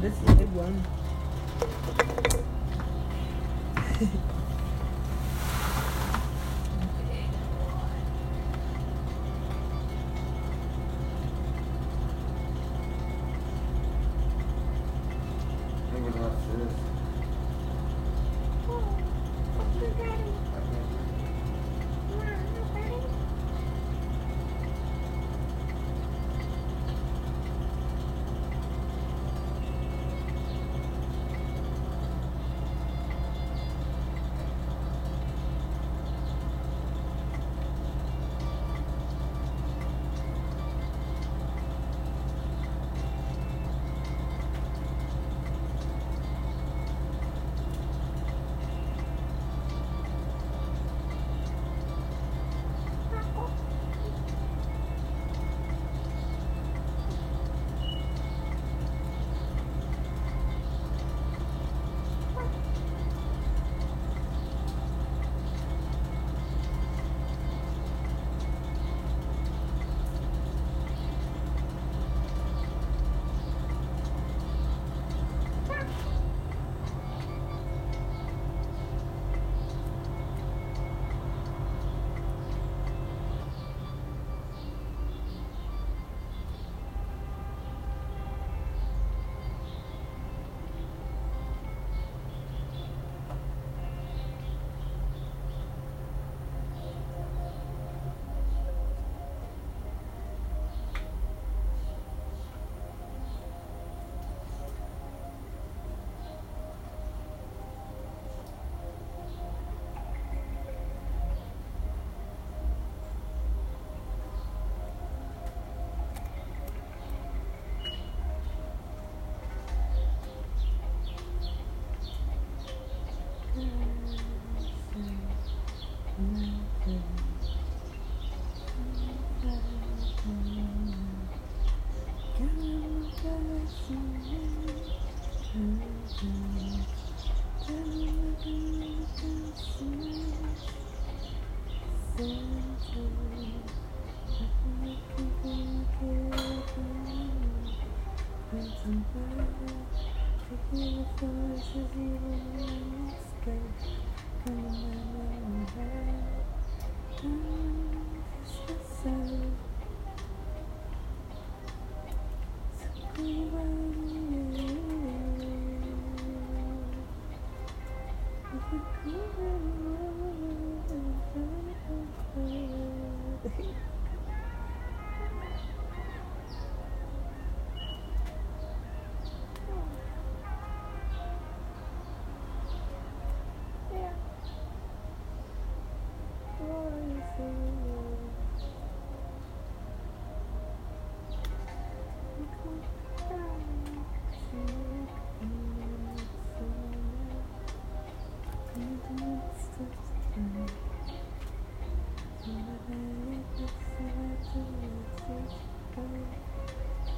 this is the one.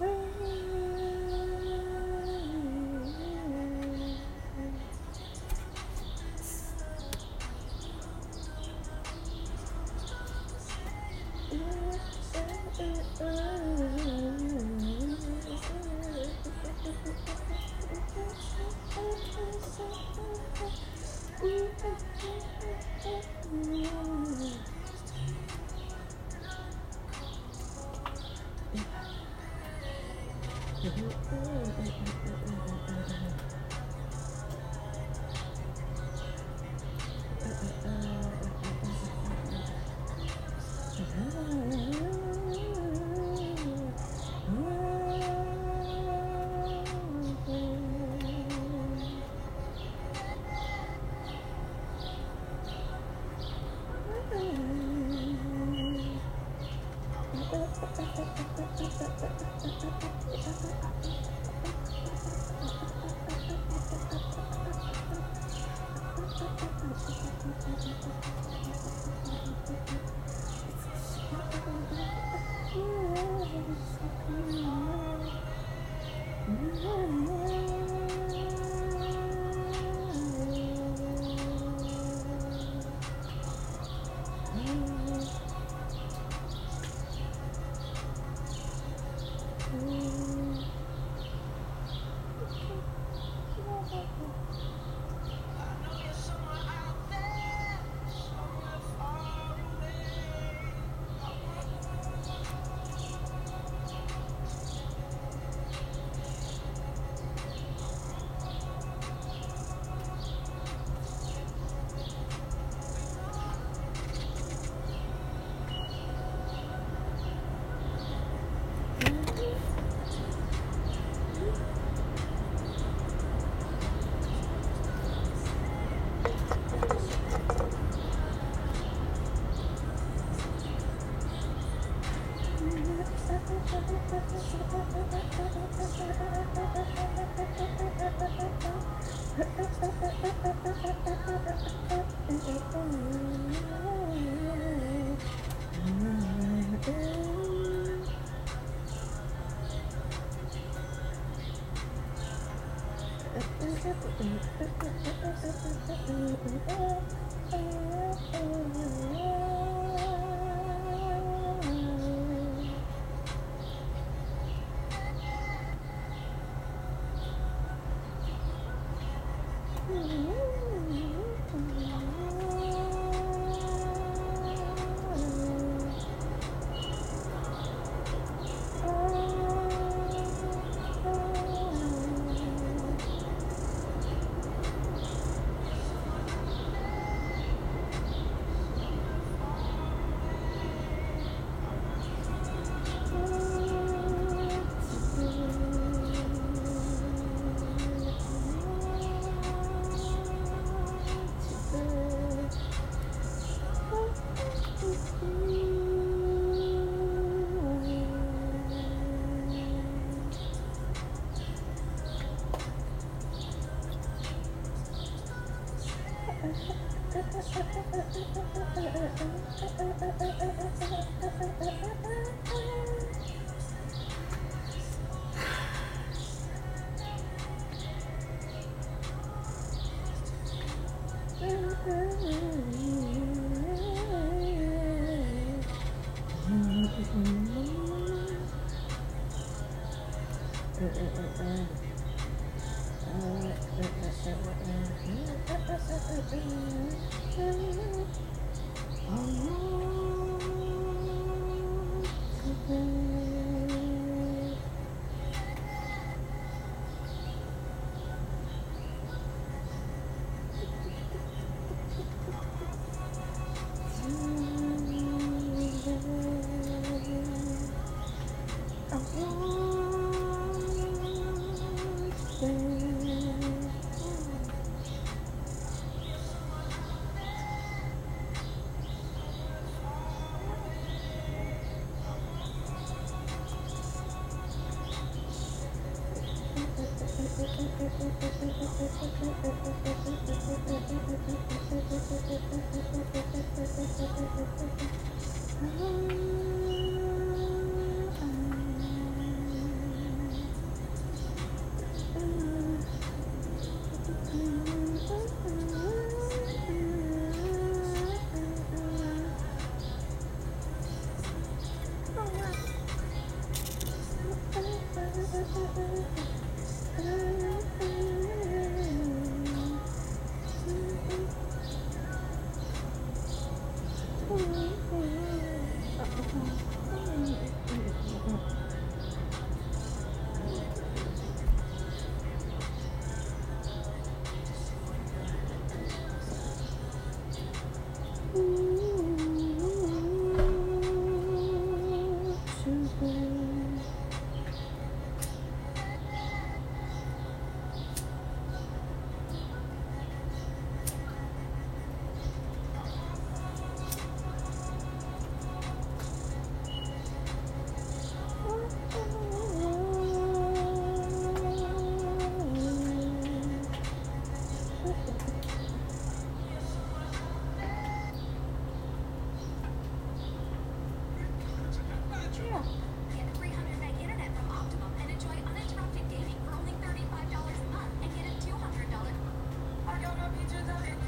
Yeah. Okay.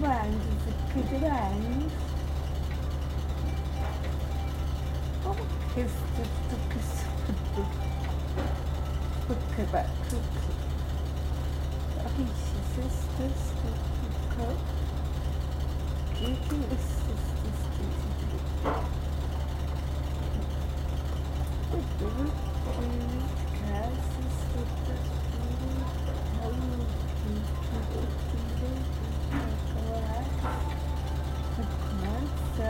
grandi, più grandi. Oh, che stutto, che stutto. Perché beh, perché? Capisci, se stesso.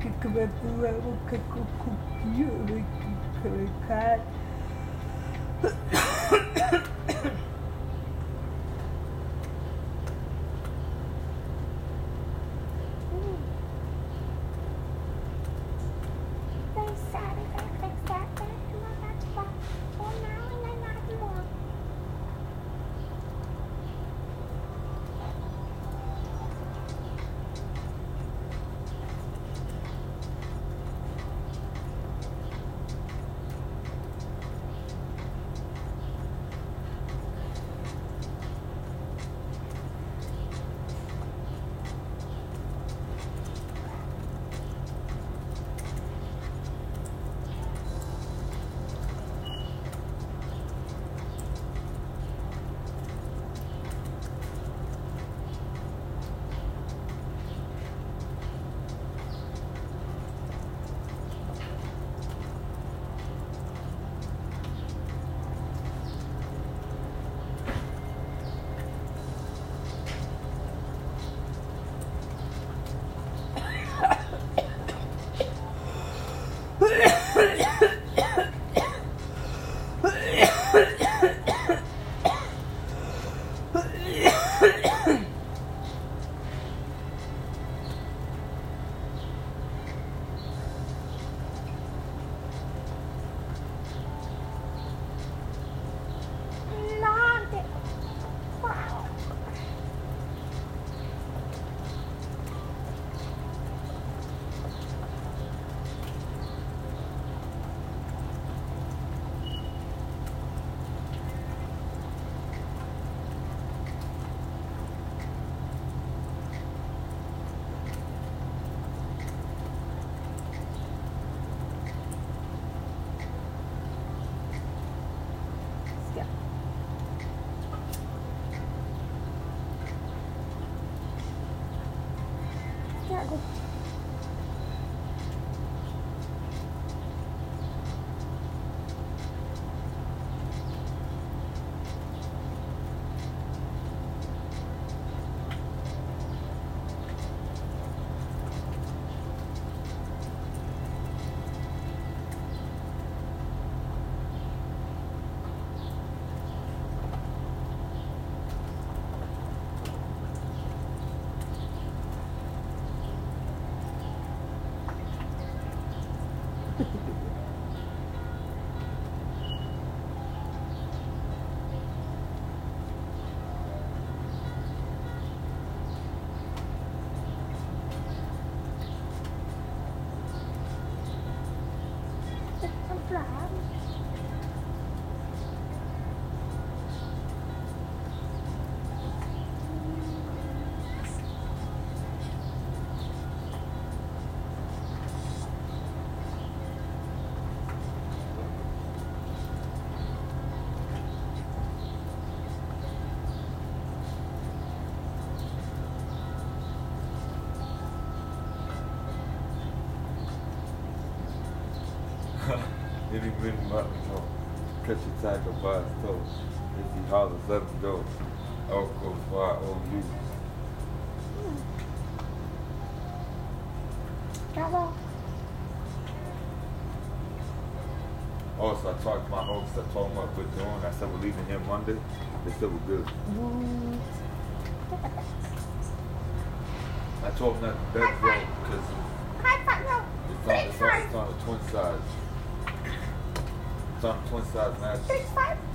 que cabelo é o que copiou, que colocar. Tiger by. If he hollers, let him go. Elk goes by on you. Bravo. Also, I talked to my host. I told them what we're doing. I said we're leaving here Monday. They said we're good. I told them that the bed's because it's on, Big it's, on, five. it's on a twin size. It's on a twin size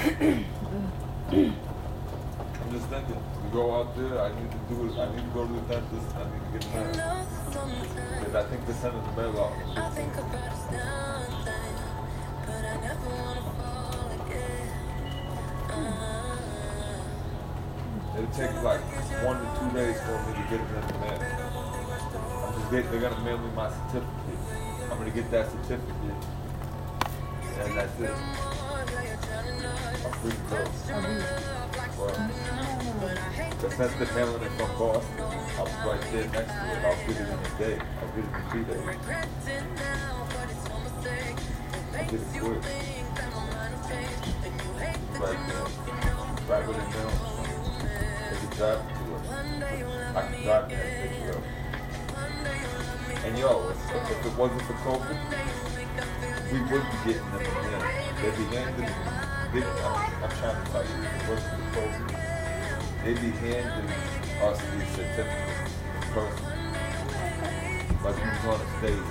I'm just thinking, we go out there, I need to do it, I need to go to the dentist, I need to get mad. Because I think they sent it to mail office. I think about it something, but I never wanna fall again. Uh, It'll take like one to two days for me to get it in the mail. I'm just get, they're gonna mail me my certificate. I'm gonna get that certificate. And that's it. But since mailing it from Boston, I was right there next to it. I'll get it in a day. I'll get it in two days. I'll get it quick. Drive it. I can drive and yo, if, it wasn't for COVID, we would be getting them in. They'd be handing, they, I'm, I'm trying to tell you what's the program. They'd be handing us the certificate person. Like we was on a stage.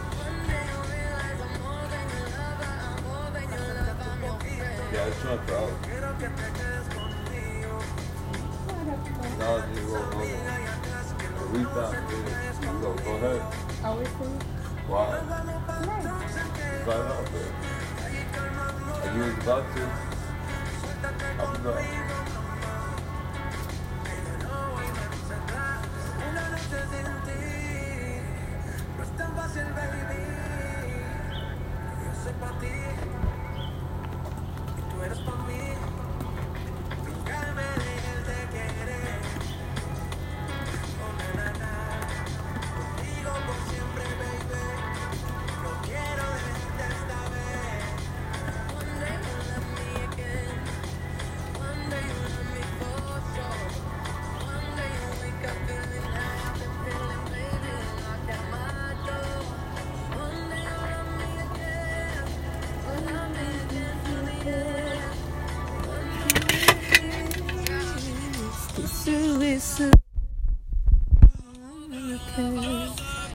Yeah, it's not proud. No, you go, go, go. The rebound, yeah. You go, go ahead. Always think, Why? nice. Up there. Are you about to? Not. No